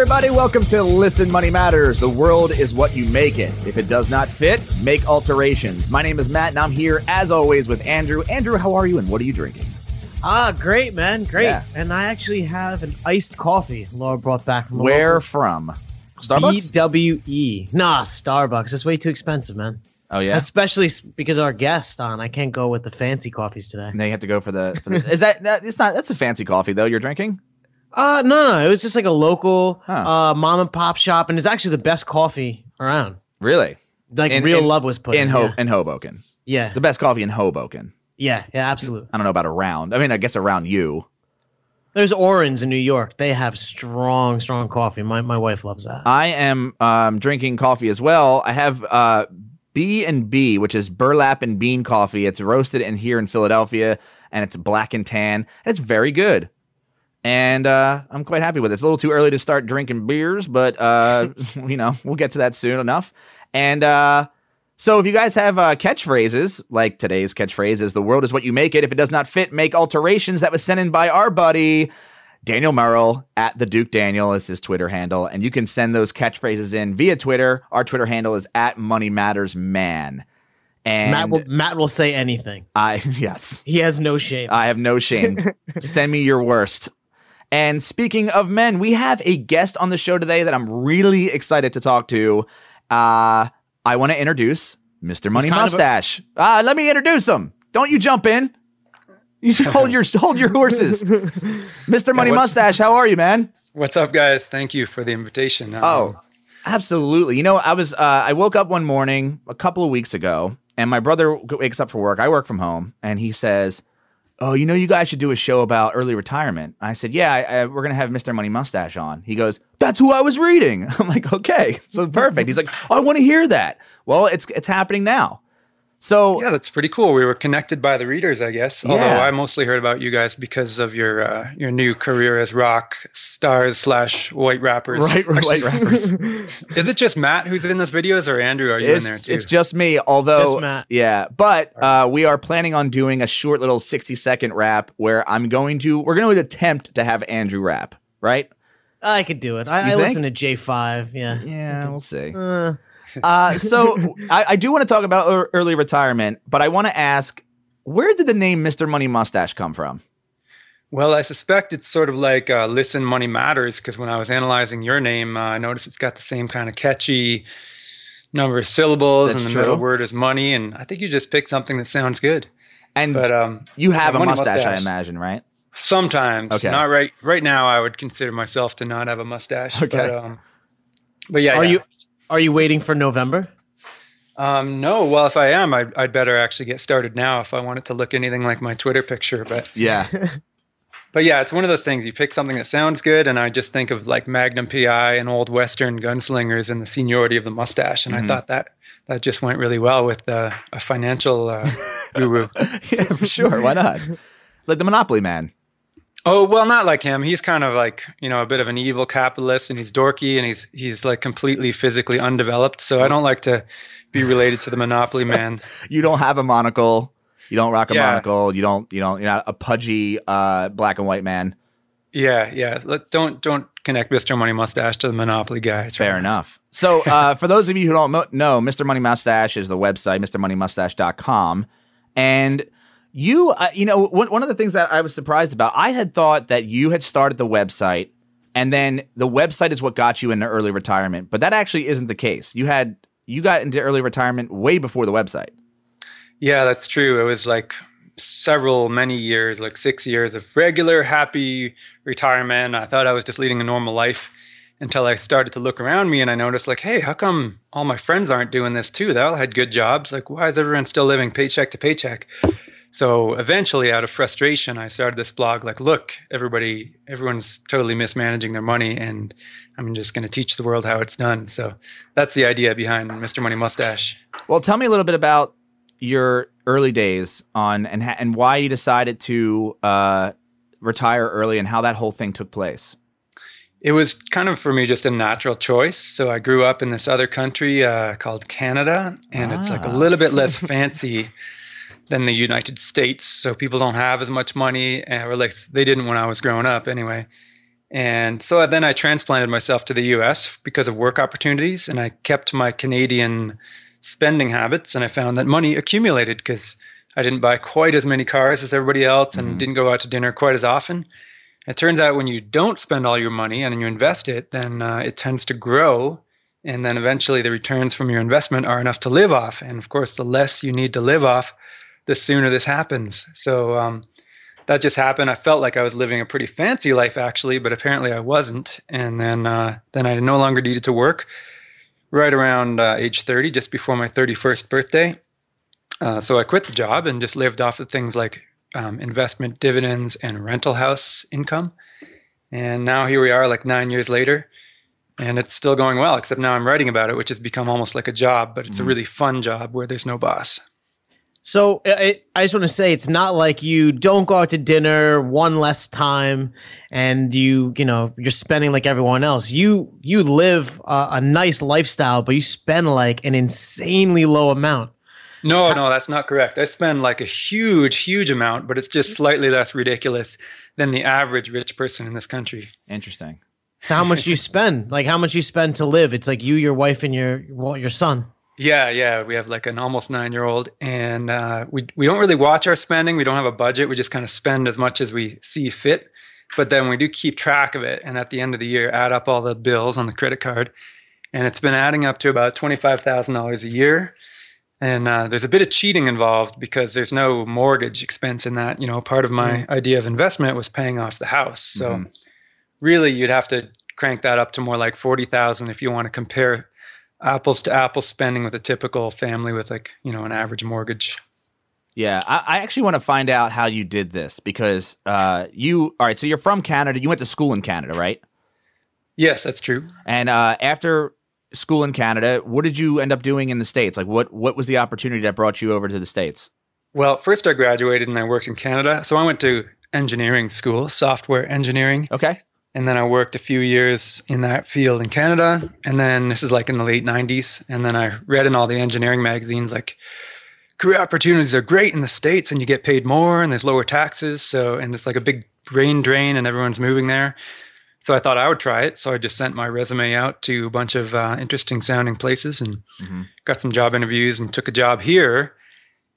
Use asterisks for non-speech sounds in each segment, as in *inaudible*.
everybody. Welcome to Listen Money Matters. The world is what you make it. If it does not fit, make alterations. My name is Matt, and I'm here as always with Andrew. Andrew, how are you, and what are you drinking? Ah, great, man. Great. Yeah. And I actually have an iced coffee Laura brought back from the Where local from? Starbucks? BWE. Nah, Starbucks. It's way too expensive, man. oh yeah. Especially because of our guest on. I can't go with the fancy coffees today. Now you have to go for the. For the is that, that? It's not. That's a fancy coffee though. You're drinking. Uh no, no. It was just like a local Huh. uh mom and pop shop, and it's actually the best coffee around. Really? Like In- real in- love was put in in. Ho- yeah. in Hoboken. yeah. The best coffee in Hoboken. yeah, yeah, absolutely. I don't know about around. I mean, I guess around you. There's Orange in New York. They have strong, strong coffee. My my wife loves that. I am um, drinking coffee as well. I have uh, B and B, which is burlap and bean coffee. It's roasted in here in Philadelphia, and it's black and tan. And it's very good, and uh, I'm quite happy with it. It's a little too early to start drinking beers, but uh, *laughs* you know we'll get to that soon enough. And uh, so, if you guys have uh, catchphrases like today's catchphrase is "The world is what you make it." If it does not fit, make alterations. That was sent in by our buddy. Daniel Merrill at the Duke Daniel is his Twitter handle, and you can send those catchphrases in via Twitter. Our Twitter handle is at Money Matters Man. And Matt will Matt will say anything. I *laughs* yes, He has no shame. I have no shame. *laughs* send me your worst. And speaking of men, we have a guest on the show today that I'm really excited to talk to. Uh, I want to introduce Mr. Money kind of a- Mustache. uh, let me introduce him. Don't you jump in. You should hold your hold your horses. *laughs* Mr. Money what's- Mustache, how are you, man? What's up, guys? Thank you for the invitation. Um, Oh, absolutely. You know, I was uh, I woke up one morning a couple of weeks ago, and my brother wakes up for work. I work from home, and he says, "Oh, you know, you guys should do a show about early retirement." I said, "Yeah, I, I, we're gonna have Mr. Money Mustache on." He goes, "That's who I was reading." *laughs* I'm like, "Okay, so perfect." He's like, oh, "I want to hear that." Well, it's it's happening now. So yeah, that's pretty cool. We were connected by the readers, I guess. Although I mostly heard about you guys because of your uh, your new career as rock stars slash white rappers. right, right, Actually, white rappers. *laughs* Is it just Matt who's in those videos, or Andrew? Are you in there too? it's just me, although Just Matt. yeah. But uh, we are planning on doing a short little sixty second rap where I'm going to we're going to attempt to have Andrew rap, right? I could do it. I, I listen to J five. Yeah. Yeah, we'll see. Uh, Uh, so I, I do want to talk about early retirement, but I want to ask, where did the name Mr. Money Mustache come from? Well, I suspect it's sort of like uh, "Listen, Money Matters" because when I was analyzing your name, uh, I noticed it's got the same kind of catchy number of syllables, That's and the middle word is money. And I think you just picked something that sounds good. And But um, you have a Money mustache, I imagine, right? Sometimes, Okay. not right. Right now, I would consider myself to not have a mustache. Okay. But, um, but yeah, are yeah. you are you waiting for November? Um, no. Well, if I am, I'd, I'd better actually get started now if I want it to look anything like my Twitter picture. But *laughs* Yeah. *laughs* but yeah, it's one of those things. You pick something that sounds good, and I just think of like Magnum PI and old Western gunslingers and the seniority of the mustache, and Mhm. I thought that that just went really well with uh, a financial uh, guru. *laughs* yeah, for sure. Why not? Like the Monopoly Man. Oh well, not like him. He's kind of like you know a bit of an evil capitalist, and he's dorky, and he's he's like completely physically undeveloped. So I don't like to be related to the Monopoly *laughs* man. You don't have a monocle. You don't rock a Yeah. monocle. You don't. You don't. You're not a pudgy uh, black and white man. Yeah, yeah. Let, don't don't connect Mr. Money Mustache to the Monopoly guy. It's Fair right. enough. So, uh, for those of you who don't know, Mr. Money Mustache is the website, MrMoneyMustache.com. And you, uh, you know, one, one of the things that I was surprised about, I had thought that you had started the website and then the website is what got you into early retirement. But that actually isn't the case. You had, you got into early retirement way before the website. Yeah, that's true. It was like several, many years, like six years of regular, happy retirement. I thought I was just leading a normal life until I started to look around me and I noticed, like, hey, how come all my friends aren't doing this too? They all had good jobs. Like, why is everyone still living paycheck to paycheck? So eventually, out of frustration, I started this blog. Like, look, everybody, everyone's totally mismanaging their money, and I'm just going to teach the world how it's done. So that's the idea behind Mr. Money Mustache. Well, tell me a little bit about your early days on and ha- and why you decided to uh, retire early and how that whole thing took place. It was kind of for me just a natural choice. So I grew up in this other country uh, called Canada, and it's like a Ah. little bit less *laughs* fancy than the United States. So people don't have as much money, uh, or like they didn't when I was growing up anyway. And so then I transplanted myself to the US because of work opportunities and I kept my Canadian spending habits and I found that money accumulated because I didn't buy quite as many cars as everybody else and Mhm. didn't go out to dinner quite as often. It turns out when you don't spend all your money and you invest it, then uh, it tends to grow. And then eventually the returns from your investment are enough to live off. And of course, the less you need to live off, the sooner this happens. So um, that just happened. I felt like I was living a pretty fancy life actually, but apparently I wasn't. And then uh, then I no longer needed to work. Right around uh, age 30, just before my 31st birthday. Uh, so I quit the job and just lived off of things like um, investment dividends and rental house income. And now here we are, like nine years later, and it's still going well. Except now I'm writing about it, which has become almost like a job, but it's Mhm. a really fun job where there's no boss. So uh, I, I just want to say it's not like you don't go out to dinner one less time, and you you know you're spending like everyone else. You you live a, a nice lifestyle, but you spend like an insanely low amount. No, no, that's not correct. I spend like a huge, huge amount, but it's just slightly less ridiculous than the average rich person in this country. Interesting. So how much do you spend? Like how much you spend to live? It's like you, your wife, and your well, your son. Yeah, yeah. We have like an almost nine year old, and uh, we, we don't really watch our spending. We don't have a budget. We just kind of spend as much as we see fit. But then we do keep track of it. And at the end of the year, add up all the bills on the credit card. And it's been adding up to about $25,000 a year. And uh, there's a bit of cheating involved because there's no mortgage expense in that. You know, part of my idea of investment was paying off the house. So Mhm. really, you'd have to crank that up to more like 40,000 if you want to compare apples to apples spending with a typical family with like you know an average mortgage Yeah, I, I actually want to find out how you did this because uh, you all right. So you're from Canada. You went to school in Canada, right? yes that's true And uh, after school in Canada, what did you end up doing in the states? Like, what what was the opportunity that brought you over to the states? well first i graduated and i worked in canada so i went to engineering school software engineering Okay. And then i worked a few years in that field in canada. And then this is like in the late 90s and then i read in all the engineering magazines like career opportunities are great in the states and you get paid more and there's lower taxes. So and it's like a big brain drain and everyone's moving there. So i thought i would try it. So i just sent my resume out to a bunch of uh, interesting sounding places and Mhm. got some job interviews and took a job here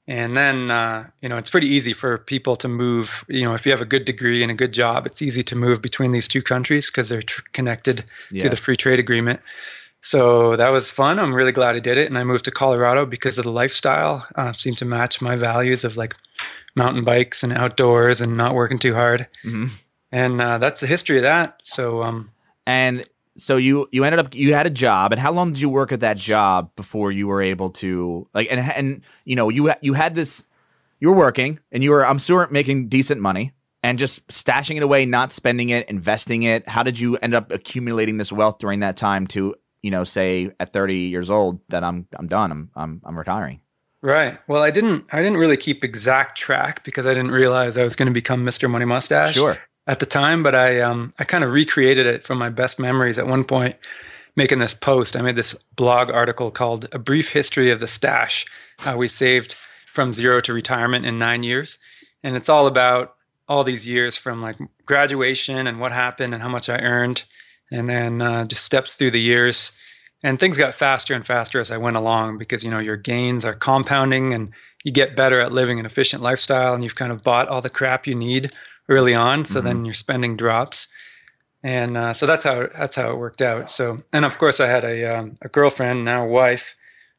and then uh, you know it's pretty easy for people to move you know if you have a good degree and a good job it's easy to move between these two countries because they're tr- connected Yeah. through the free trade agreement. So that was fun. I'm really glad i did it and i moved to colorado because of the lifestyle uh, seemed to match my values of like mountain bikes and outdoors and not working too hard. Hmm and uh, that's the history of that. So um, And so you you ended up you had a job, and how long did you work at that job before you were able to like and and you know you you had this you were working and you were I'm sure making decent money and just stashing it away, not spending it, investing it. How did you end up accumulating this wealth during that time to you know say at 30 years old that I'm I'm done I'm I'm I'm retiring. Right. Well, I didn't. I didn't really keep exact track because I didn't realize I was going to become Mr. Money Mustache Sure. At the time. But I, um, I kind of recreated it from my best memories. At one point, making this post, I made this blog article called "A Brief History of the Stash: How We Saved from Zero to Retirement in Nine Years," and it's all about all these years from like graduation and what happened and how much I earned, and then uh, just steps through the years and things got faster and faster as I went along because you know your gains are compounding and you get better at living an efficient lifestyle and you've kind of bought all the crap you need early on so then your spending drops and uh, so that's how that's how it worked out so and of course I had a um, a girlfriend now wife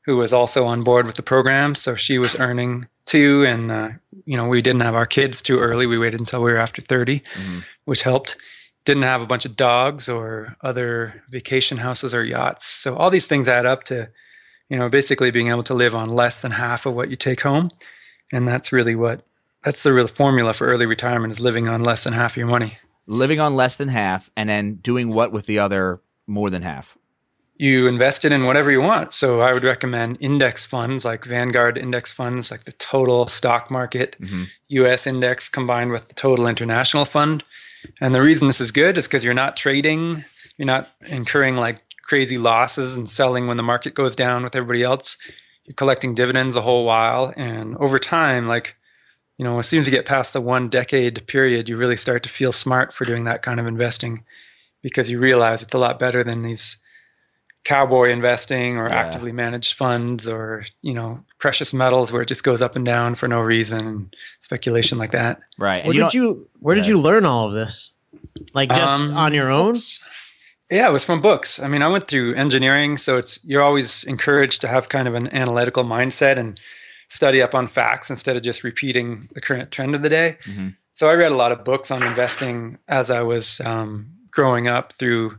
who was also on board with the program so she was earning too and uh, you know we didn't have our kids too early we waited until we were after 30 Mhm. which helped didn't have a bunch of dogs or other vacation houses or yachts. So all these things add up to, you know, basically being able to live on less than half of what you take home. And that's really what that's the real formula for early retirement is living on less than half your money. Living on less than half and then doing what with the other more than half. You invest it in whatever you want. So I would recommend index funds like Vanguard index funds, like the total stock market, Mhm. US index combined with the total international fund. And the reason this is good is because you're not trading, you're not incurring like crazy losses and selling when the market goes down with everybody else. You're collecting dividends a whole while. And over time, like, you know, as soon as you get past the one decade period, you really start to feel smart for doing that kind of investing. because you realize it's a lot better than these cowboy investing or Yeah. actively managed funds or you know precious metals where it just goes up and down for no reason speculation like that Right. Where you did you Where did you learn all of this? Like just Um, on your own? Yeah, it was from books. I mean, I went through engineering, so it's you're always encouraged to have kind of an analytical mindset and study up on facts instead of just repeating the current trend of the day. Mhm. So I read a lot of books on investing as I was um, growing up. Through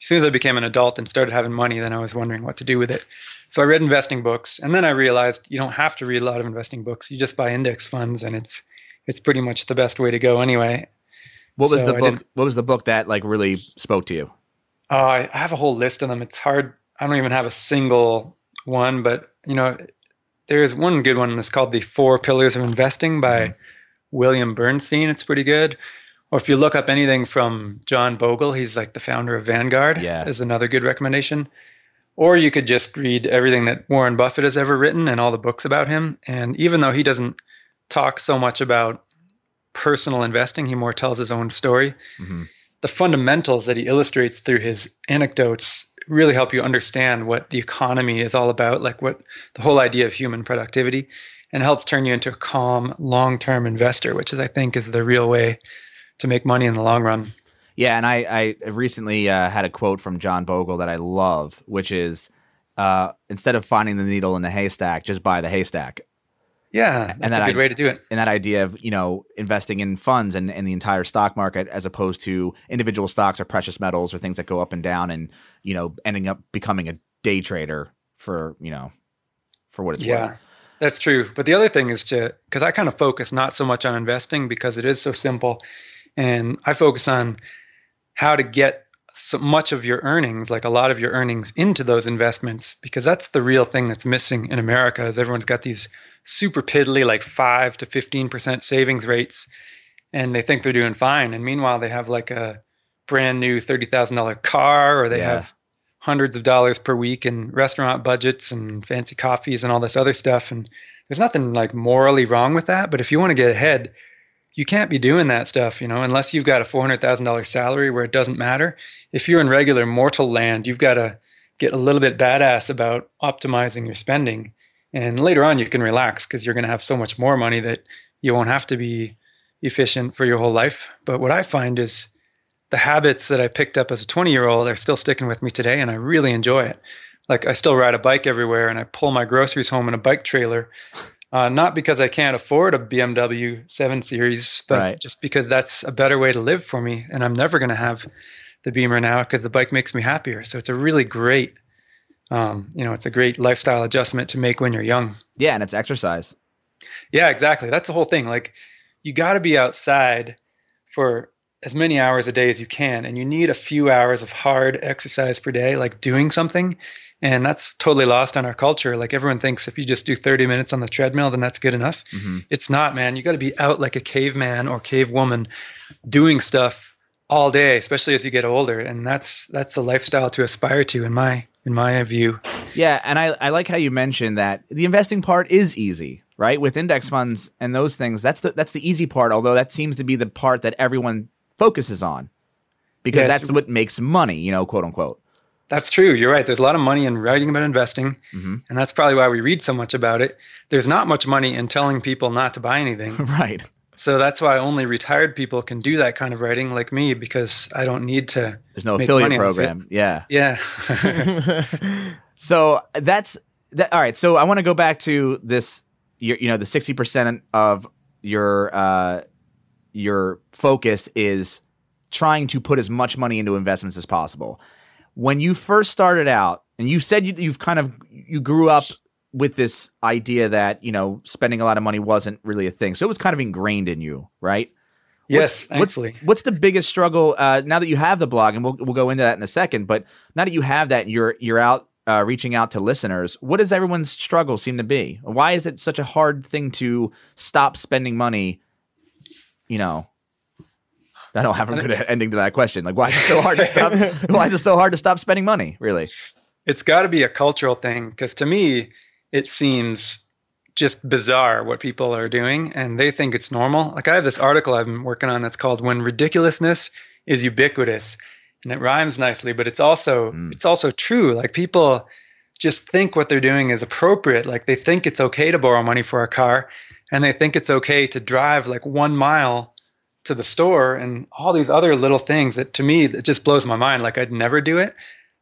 as soon as I became an adult and started having money, then I was wondering what to do with it. So I read investing books, and then I realized you don't have to read a lot of investing books. You just buy index funds, and it's it's pretty much the best way to go anyway. what was so the book? What was the book that like really spoke to you? Uh, I have a whole list of them. It's hard. I don't even have a single one, but you know, there is one good one. It's called "The Four Pillars of Investing" by Mm-hmm. William Bernstein. It's pretty good. Or if you look up anything from John Bogle, he's like the founder of Vanguard. Yeah. is another good recommendation. Or you could just read everything that Warren Buffett has ever written and all the books about him. And even though he doesn't talk so much about personal investing, he more tells his own story hmm the fundamentals that he illustrates through his anecdotes really help you understand what the economy is all about, like what the whole idea of human productivity, and helps turn you into a calm, long term investor, which is, I think, is the real way to make money in the long run. Yeah, and I I recently uh, had a quote from John Bogle that I love, which is uh, instead of finding the needle in the haystack, just buy the haystack. Yeah, that's that a good I- way to do it. And that idea of you know investing in funds and, and the entire stock market as opposed to individual stocks or precious metals or things that go up and down, and you know ending up becoming a day trader for you know for what it's worth. Yeah, worth. that's true. But the other thing is to, because I kind of focus not so much on investing because it is so simple. And I focus on how to get so much of your earnings, like a lot of your earnings, into those investments, because that's the real thing that's missing in America is everyone's got these super piddly, like five to 15% savings rates, and they think they're doing fine. And meanwhile, they have like a brand new $30,000 car or they Yeah. have hundreds of dollars per week in restaurant budgets and fancy coffees and all this other stuff. And there's nothing like morally wrong with that. But if you want to get ahead, you can't be doing that stuff, you know, unless you've got a $400,000 salary where it doesn't matter. If you're in regular mortal land, you've got to get a little bit badass about optimizing your spending. And later on, you can relax because you're going to have so much more money that you won't have to be efficient for your whole life. But what I find is the habits that I picked up as a 20 year old are still sticking with me today, and I really enjoy it. Like I still ride a bike everywhere, and I pull my groceries home in a bike trailer. Uh, not because I can't afford a BMW 7 Series, but Right. just because that's a better way to live for me. And I'm never going to have the Beamer now because the bike makes me happier. So it's a really great, um, you know, it's a great lifestyle adjustment to make when you're young. Yeah, and it's exercise. Yeah, exactly. That's the whole thing. Like, you got to be outside for as many hours a day as you can, and you need a few hours of hard exercise per day, like doing something. And that's totally lost on our culture. Like, everyone thinks if you just do 30 minutes on the treadmill, then that's good enough. hmm It's not, man. You got to be out like a caveman or cavewoman doing stuff all day, especially as you get older. And that's that's the lifestyle to aspire to in my in my view. Yeah, and I, I like how you mentioned that the investing part is easy, right? With index funds and those things, that's the that's the easy part. Although that seems to be the part that everyone focuses on, because Yeah, that's what makes money, you know, quote unquote. That's true. You're right. There's a lot of money in writing about investing, Mhm. and that's probably why we read so much about it. There's not much money in telling people not to buy anything. *laughs* right. So that's why only retired people can do that kind of writing, like me, because I don't need to. There's no Make affiliate money off it. program. Yeah. Yeah. *laughs* So that's that. All right. So I want to go back to this. Your, you know, the sixty percent of your uh, your focus is trying to put as much money into investments as possible. When you first started out, and you said you, you've kind of you grew up with this idea that you know spending a lot of money wasn't really a thing, so it was kind of ingrained in you, right? yes. What's- what's-. What's the biggest struggle uh, now that you have the blog, and we'll we'll go into that in a second. But now that you have that, you're you're out uh, reaching out to listeners. What does everyone's struggle seem to be? Why is it such a hard thing to stop spending money? You know, I don't have a good *laughs* ending to that question. Like, why is it so hard to stop? *laughs* why is it so hard to stop spending money? Really? It's got to be a cultural thing because to me, it seems just bizarre what people are doing and they think it's normal. Like I have this article I've been working on that's called When Ridiculousness is Ubiquitous. and it rhymes nicely, but it's also mm. it's also true. Like people just think what they're doing is appropriate. Like they think it's okay to borrow money for a car, and they think it's okay to drive like one mile to the store and all these other little things that to me it just blows my mind. Like I'd never do it,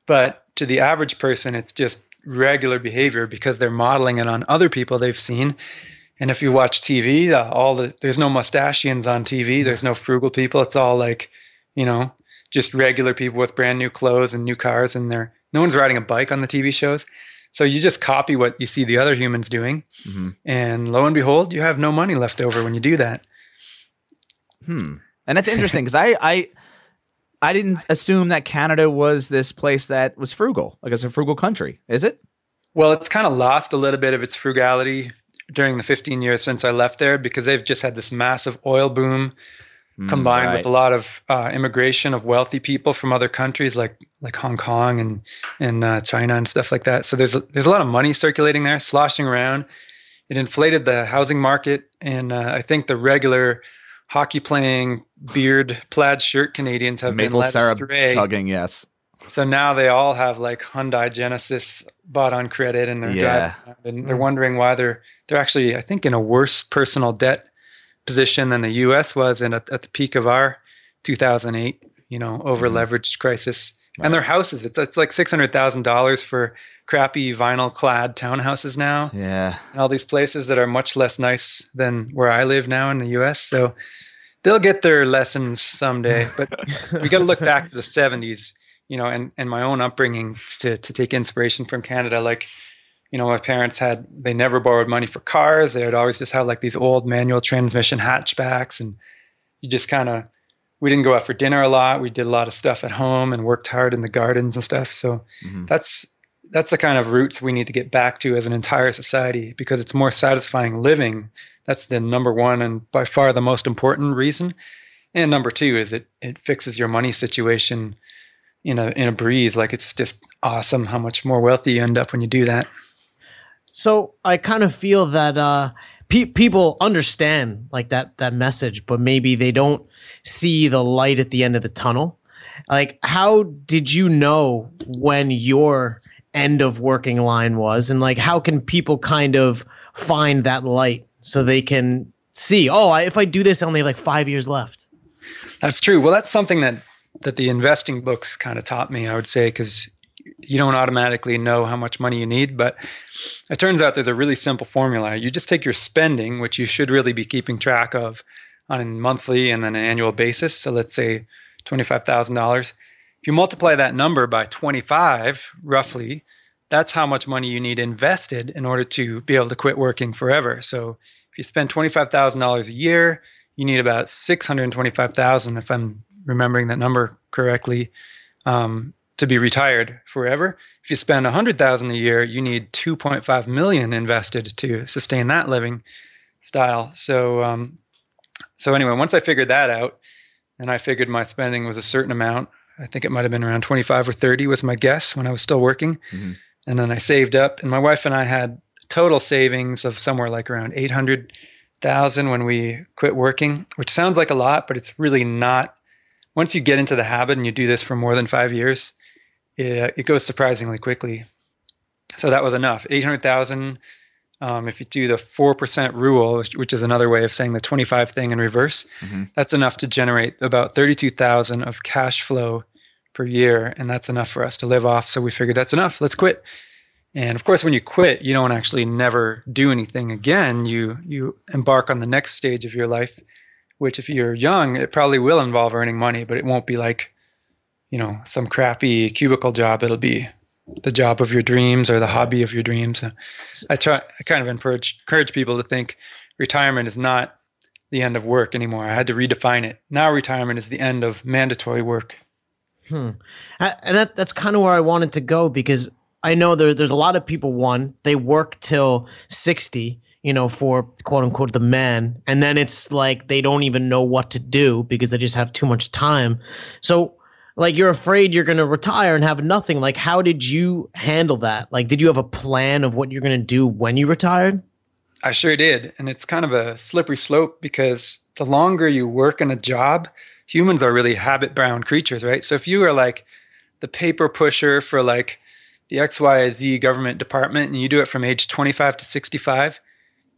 but to the average person, it's just regular behavior because they're modeling it on other people they've seen. And if you watch TV, uh, all the there's no mustachians on TV. There's no frugal people. It's all like, you know, just regular people with brand new clothes and new cars and they're no one's riding a bike on the TV shows. So you just copy what you see the other humans doing. Mm-hmm. And lo and behold, you have no money left over when you do that. Hmm. And that's interesting because I, I I didn't assume that Canada was this place that was frugal. Like it's a frugal country. Is it? Well, it's kind of lost a little bit of its frugality during the 15 years since I left there because they've just had this massive oil boom mm, combined right. with a lot of uh, immigration of wealthy people from other countries like like Hong Kong and and uh, China and stuff like that. So there's a, there's a lot of money circulating there, sloshing around. It inflated the housing market, and uh, I think the regular hockey playing beard plaid shirt Canadians have Maple been led syrup astray. Chugging, yes. So now they all have like Hyundai Genesis bought on credit, and they're yeah. driving, and they're wondering why they're they're actually, I think, in a worse personal debt position than the U.S. was in at, at the peak of our 2008, you know, over leveraged mm-hmm. crisis. Right. And their houses, it's it's like six hundred thousand dollars for crappy vinyl clad townhouses now. Yeah, and all these places that are much less nice than where I live now in the U.S. So they'll get their lessons someday. *laughs* But we got to look back to the '70s, you know, and and my own upbringing to to take inspiration from Canada, like you know, my parents had, they never borrowed money for cars. They would always just have like these old manual transmission hatchbacks. And you just kind of, we didn't go out for dinner a lot. We did a lot of stuff at home and worked hard in the gardens and stuff. So mm-hmm. that's, that's the kind of roots we need to get back to as an entire society because it's more satisfying living. That's the number one and by far the most important reason. And number two is it it fixes your money situation in a in a breeze. Like it's just awesome how much more wealthy you end up when you do that. So I kind of feel that uh, pe- people understand like that that message, but maybe they don't see the light at the end of the tunnel. Like, how did you know when your end of working line was, and like, how can people kind of find that light so they can see? Oh, I, if I do this, I only have like five years left. That's true. Well, that's something that that the investing books kind of taught me. I would say because you don't automatically know how much money you need, but it turns out there's a really simple formula. You just take your spending, which you should really be keeping track of on a monthly and then an annual basis. So let's say $25,000. If you multiply that number by 25, roughly, that's how much money you need invested in order to be able to quit working forever. So if you spend $25,000 a year, you need about $625,000, if I'm remembering that number correctly. Um, to be retired forever. If you spend $100,000 a year, you need 2.5 million invested to sustain that living style. So um, so anyway, once I figured that out and I figured my spending was a certain amount, I think it might have been around 25 or 30 was my guess when I was still working. Mm-hmm. And then I saved up and my wife and I had total savings of somewhere like around 800,000 when we quit working, which sounds like a lot, but it's really not once you get into the habit and you do this for more than five years, it, it goes surprisingly quickly. So that was enough. 800,000. Um, if you do the 4% rule, which, is another way of saying the 25 thing in reverse, mm-hmm. that's enough to generate about 32,000 of cash flow per year. And that's enough for us to live off. So we figured that's enough. Let's quit. And of course, when you quit, you don't actually never do anything again. You, you embark on the next stage of your life, which if you're young, it probably will involve earning money, but it won't be like you know some crappy cubicle job it'll be the job of your dreams or the hobby of your dreams i try i kind of encourage encourage people to think retirement is not the end of work anymore i had to redefine it now retirement is the end of mandatory work hmm. and that, that's kind of where i wanted to go because i know there, there's a lot of people one they work till 60 you know, for quote unquote the man. And then it's like they don't even know what to do because they just have too much time. So like you're afraid you're going to retire and have nothing. Like, how did you handle that? Like, did you have a plan of what you're going to do when you retired? I sure did. And it's kind of a slippery slope because the longer you work in a job, humans are really habit bound creatures, right? So if you are like the paper pusher for like the XYZ government department and you do it from age 25 to 65,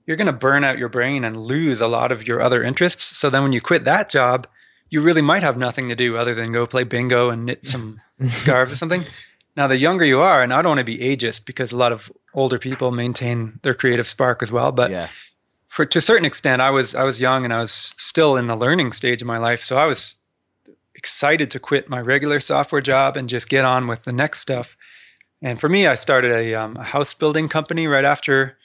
you're going to burn out your brain and lose a lot of your other interests. So then when you quit that job, you really might have nothing to do other than go play bingo and knit some *laughs* scarves or something. Now, the younger you are, and I don't want to be ageist because a lot of older people maintain their creative spark as well. But Yeah. for to a certain extent, I was I was young and I was still in the learning stage of my life, so I was excited to quit my regular software job and just get on with the next stuff. And for me, I started a, um, a house building company right after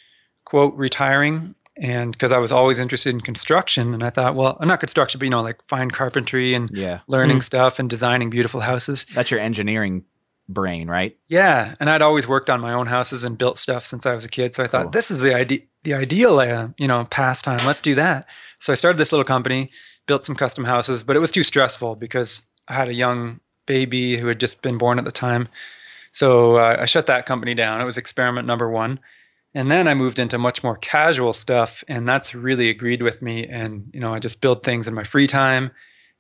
quote retiring, and because I was always interested in construction, and I thought, well, not construction, but you know, like fine carpentry and Yeah. learning stuff and designing beautiful houses. That's your engineering brain, right? Yeah, and I'd always worked on my own houses and built stuff since I was a kid. So I thought Cool. this is the idea, the ideal, uh, you know, pastime. Let's do that. So I started this little company, built some custom houses, but it was too stressful because I had a young baby who had just been born at the time. So uh, I shut that company down. It was experiment number one. And then I moved into much more casual stuff, and that's really agreed with me. And you know, I just build things in my free time,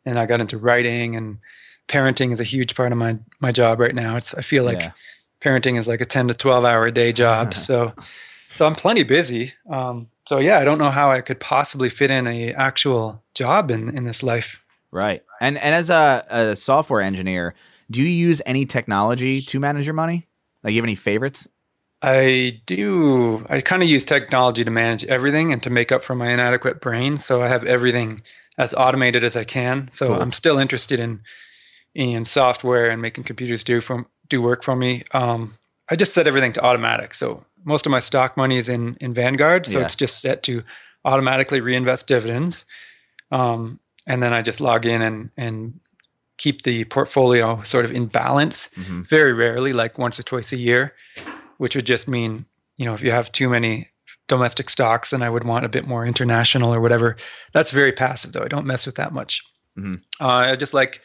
and I got into writing and parenting is a huge part of my my job right now. It's I feel like Yeah. parenting is like a 10 to 12 hour a day job. *laughs* so so I'm plenty busy. Um, so yeah, I don't know how I could possibly fit in a actual job in in this life. Right. And and as a, a software engineer, do you use any technology to manage your money? Like, you have any favorites? I do. I kind of use technology to manage everything and to make up for my inadequate brain. So I have everything as automated as I can. So Cool. I'm still interested in in software and making computers do from do work for me. Um, I just set everything to automatic. So most of my stock money is in in Vanguard. So Yeah. it's just set to automatically reinvest dividends. Um, and then I just log in and and keep the portfolio sort of in balance Mhm. very rarely, like once or twice a year, which would just mean, you know, if you have too many domestic stocks and I would want a bit more international or whatever. That's very passive though. I don't mess with that much. Mhm. Uh, I just like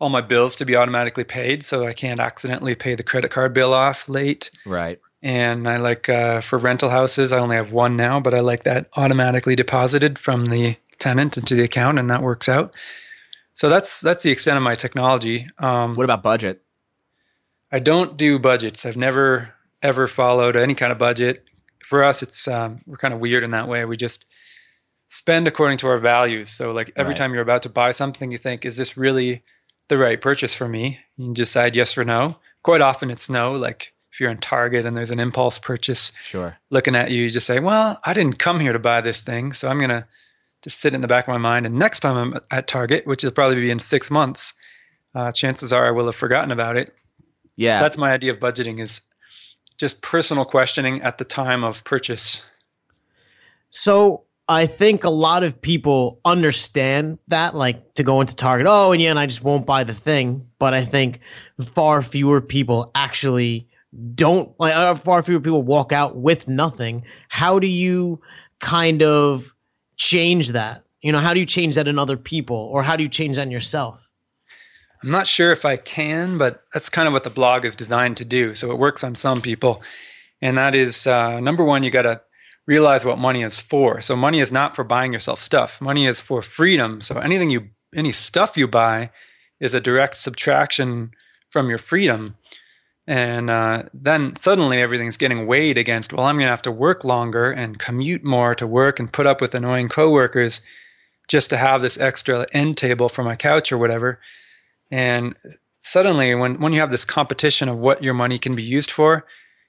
all my bills to be automatically paid so I can't accidentally pay the credit card bill off late. Right. And I like uh, for rental houses, I only have one now, but I like that automatically deposited from the tenant into the account, and that works out. So that's that's the extent of my technology. Um, What about budget? I don't do budgets. I've never ever followed any kind of budget. For us, it's um, we're kind of weird in that way. We just spend according to our values. So like every Right. time you're about to buy something, you think, is this really the right purchase for me? You decide yes or no. Quite often it's no. Like if you're in Target and there's an impulse purchase Sure. looking at you, you just say, well, I didn't come here to buy this thing. So I'm going to just sit in the back of my mind. And next time I'm at Target, which will probably be in six months, uh, chances are I will have forgotten about it Yeah. that's my idea of budgeting is just personal questioning at the time of purchase So I think a lot of people understand that, like to go into Target, oh, and yeah, and I just won't buy the thing. But I think far fewer people actually don't, like, uh, far fewer people walk out with nothing. How do you kind of change that? You know, how do you change that in other people, or how do you change that in yourself? I'm not sure if i can but that's kind of what the blog is designed to do. So it works on some people. And that is uh, number one you got to realize what money is for. So money is not for buying yourself stuff. Money is for freedom. So anything you any stuff you buy is a direct subtraction from your freedom. And uh, then suddenly everything's getting weighed against well i'm going to have to work longer and commute more to work and put up with annoying coworkers just to have this extra end table for my couch or whatever and suddenly when, when you have this competition of what your money can be used for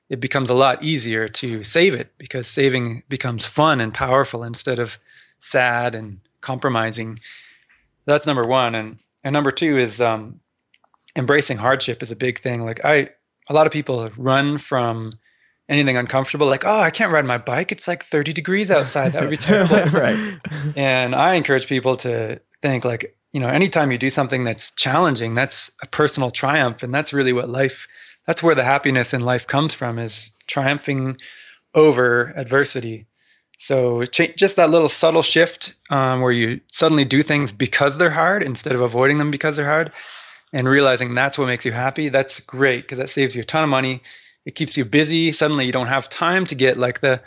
it becomes a lot easier to save it because saving becomes fun and powerful instead of sad and compromising. That's number one. And and number two is um, embracing hardship is a big thing. Like i a lot of people run from anything uncomfortable like oh i can't ride my bike. It's like 30 degrees outside. That would be *laughs* terrible. Right. and I encourage people to think like, you know, anytime you do something that's challenging, that's a personal triumph. And that's really what life, that's where the happiness in life comes from is triumphing over adversity. So just that little subtle shift um, where you suddenly do things because they're hard instead of avoiding them because they're hard and realizing that's what makes you happy. That's great because that saves you a ton of money. It keeps you busy. Suddenly you don't have time to get like the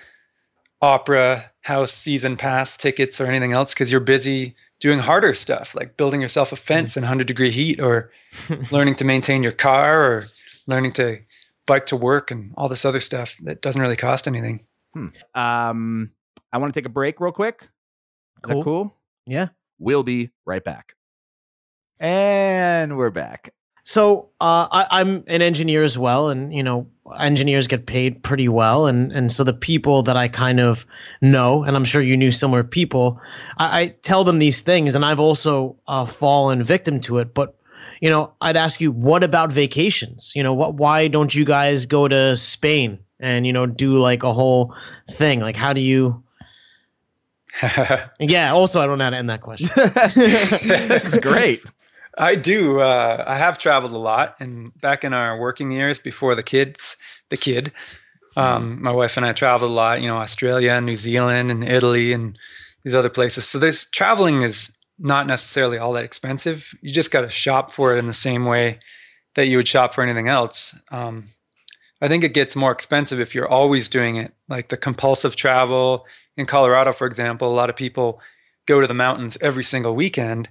opera house season pass tickets or anything else because you're busy doing harder stuff like building yourself a fence in 100 degree heat or *laughs* learning to maintain your car or learning to bike to work and all this other stuff that doesn't really cost anything. Um, I want to take a break real quick. Is that cool? Yeah. We'll be right back. And we're back. So uh, I, I'm an engineer as well, and you know, engineers get paid pretty well, and and so the people that I kind of know, and I'm sure you knew similar people, I, I tell them these things, and I've also uh, fallen victim to it. But you know, I'd ask you, what about vacations? You know, what? Why don't you guys go to Spain and you know do like a whole thing? Like, how do you? *laughs* Yeah. Also, I don't know how to end that question. *laughs* this is great. I do. Uh, I have traveled a lot, and back in our working years before the kids, the kid, um, my wife and I traveled a lot. You know, Australia, New Zealand, and Italy, and these other places. So there's traveling is not necessarily all that expensive. You just got to shop for it in the same way that you would shop for anything else. Um, I think it gets more expensive if you're always doing it, like the compulsive travel in Colorado, for example. A lot of people go to the mountains every single weekend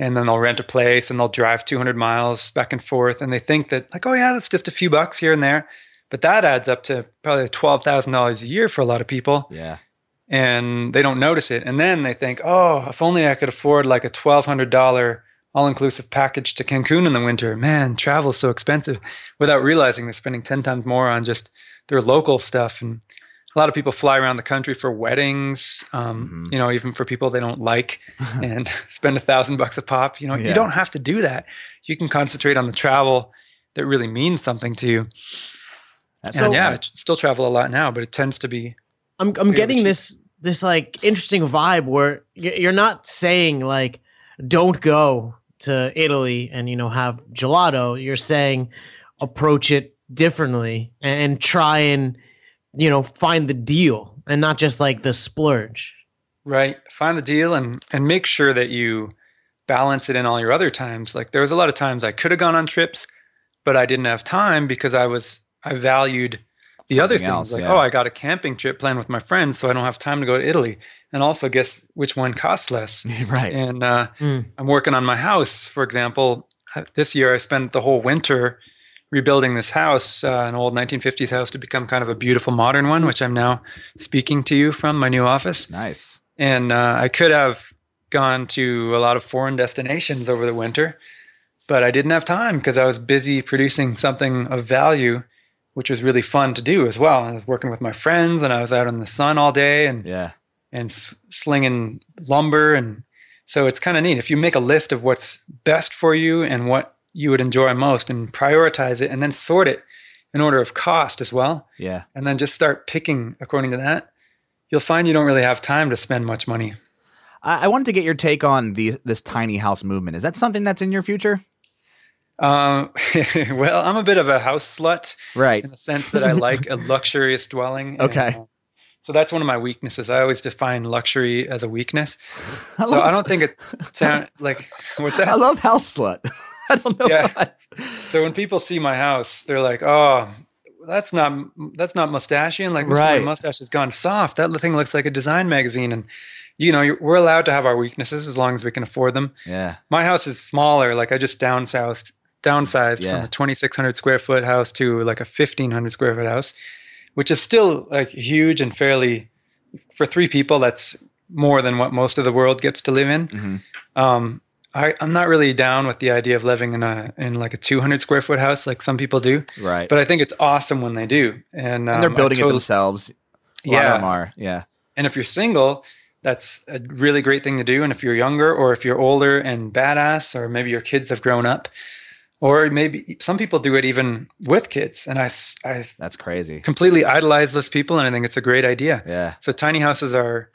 and then they'll rent a place and they'll drive 200 miles back and forth and they think that like oh yeah that's just a few bucks here and there. But that adds up to probably $12000 a year for a lot of people. Yeah. and they don't notice it. And then they think oh if only i could afford like a $1200 all-inclusive package to cancun in the winter. Man travel's so expensive without realizing they're spending 10 times more on just their local stuff. And a lot of people fly around the country for weddings um, Mhm. you know even for people they don't like *laughs* and *laughs* spend a thousand bucks a pop. You know, Yeah. you don't have to do that. You can concentrate on the travel that really means something to you. That's and so yeah, I t- still travel a lot now, but it tends to be I'm I'm getting which- this this like interesting vibe where you're not saying like don't go to Italy and you know have gelato. You're saying approach it differently and try and you know find the deal and not just like the splurge. right. Find the deal and and make sure that you balance it in all your other times. Like there was a lot of times I could have gone on trips, but I didn't have time because I was I valued the other Something things else, like yeah. oh I got a camping trip planned with my friends, so I don't have time to go to Italy. And also guess which one costs less. *laughs* right. And uh, Mm. I'm working on my house. For example, uh, this year I spent the whole winter rebuilding this house, uh, an old 1950s house, to become kind of a beautiful modern one, which I'm now speaking to you from my new office. Nice. And uh, I could have gone to a lot of foreign destinations over the winter, but I didn't have time because I was busy producing something of value, which was really fun to do as well. I was working with my friends and I was out in the sun all day and Yeah. and slinging lumber and so it's kind of neat if you make a list of what's best for you and what you would enjoy most and prioritize it and then sort it in order of cost as well Yeah. and then just start picking according to that you'll find you don't really have time to spend much money I, I wanted to get your take on the this tiny house movement. Is that something that's in your future? uh, *laughs* well i'm a bit of a house slut Right. in the sense that i like a *laughs* luxurious dwelling and, Okay. uh, so that's one of my weaknesses i always define luxury as a weakness I so i don't think it *laughs* sound like what's that I love house slut. *laughs* I don't know Yeah. why. So when people see my house, they're like, "Oh, that's not that's not mustachian. Like Right. my mustache has gone soft. That thing looks like a design magazine." And you know, we're allowed to have our weaknesses as long as we can afford them. Yeah. My house is smaller. Like I just downsized downsized from a 2,600 square foot house to like a 1,500 square foot house, which is still like huge and fairly for three people. That's more than what most of the world gets to live in. hmm Um, I, I'm not really down with the idea of living in a in like a 200 square foot house like some people do, Right. but I think it's awesome when they do. And, and they're um, building it themselves. A lot of Yeah, them are. Yeah. and if you're single, that's a really great thing to do. And if you're younger, or if you're older and badass, or maybe your kids have grown up, or maybe some people do it even with kids. And I, I That's crazy. completely idolize those people, and I think it's a great idea. Yeah. So tiny houses are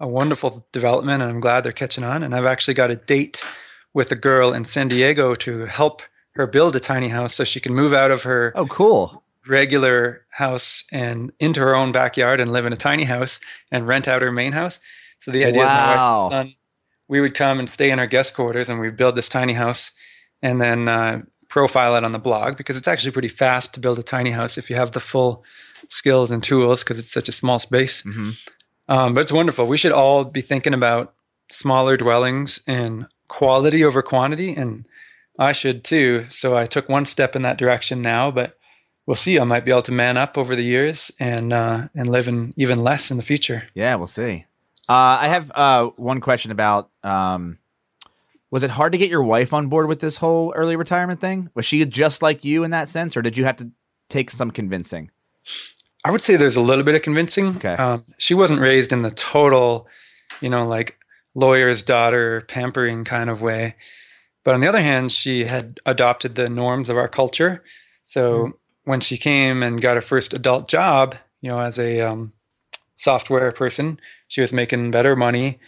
a wonderful development, and I'm glad they're catching on. And I've actually got a date with a girl in San Diego to help her build a tiny house so she can move out of her Oh, cool. regular house and into her own backyard and live in a tiny house and rent out her main house. So the idea is my wife and son, we would come and stay in our guest quarters and we'd build this tiny house and then uh, profile it on the blog because it's actually pretty fast to build a tiny house if you have the full skills and tools because it's such a small space. hmm Um, but it's wonderful. We should all be thinking about smaller dwellings and quality over quantity, and I should too. So I took one step in that direction now, but we'll see. I might be able to man up over the years and uh, and live in even less in the future. Yeah, we'll see. Uh, I have uh, one question about. Um, was it hard to get your wife on board with this whole early retirement thing? Was she just like you in that sense, or did you have to take some convincing? I would say there's a little bit of convincing. Okay. Um, she wasn't raised in the total, you know, like lawyer's daughter pampering kind of way. But on the other hand, she had adopted the norms of our culture. So mm. when she came and got her first adult job, you know, as a um, software person, she was making better money.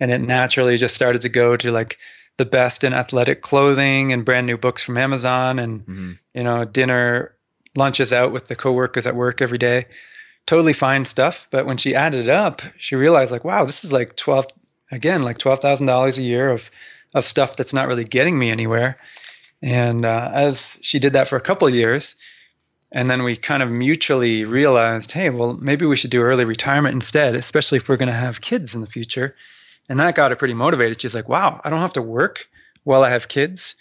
And it naturally just started to go to like the best in athletic clothing and brand new books from Amazon and, mm-hmm. you know, dinner lunches out with the coworkers at work every day. Totally fine stuff. But when she added it up, she realized like, wow, this is like 12, again, like $12,000 a year of, of stuff that's not really getting me anywhere. And uh, as she did that for a couple of years, and then we kind of mutually realized, hey, well, maybe we should do early retirement instead, especially if we're going to have kids in the future. And that got her pretty motivated. She's like, wow, I don't have to work while I have kids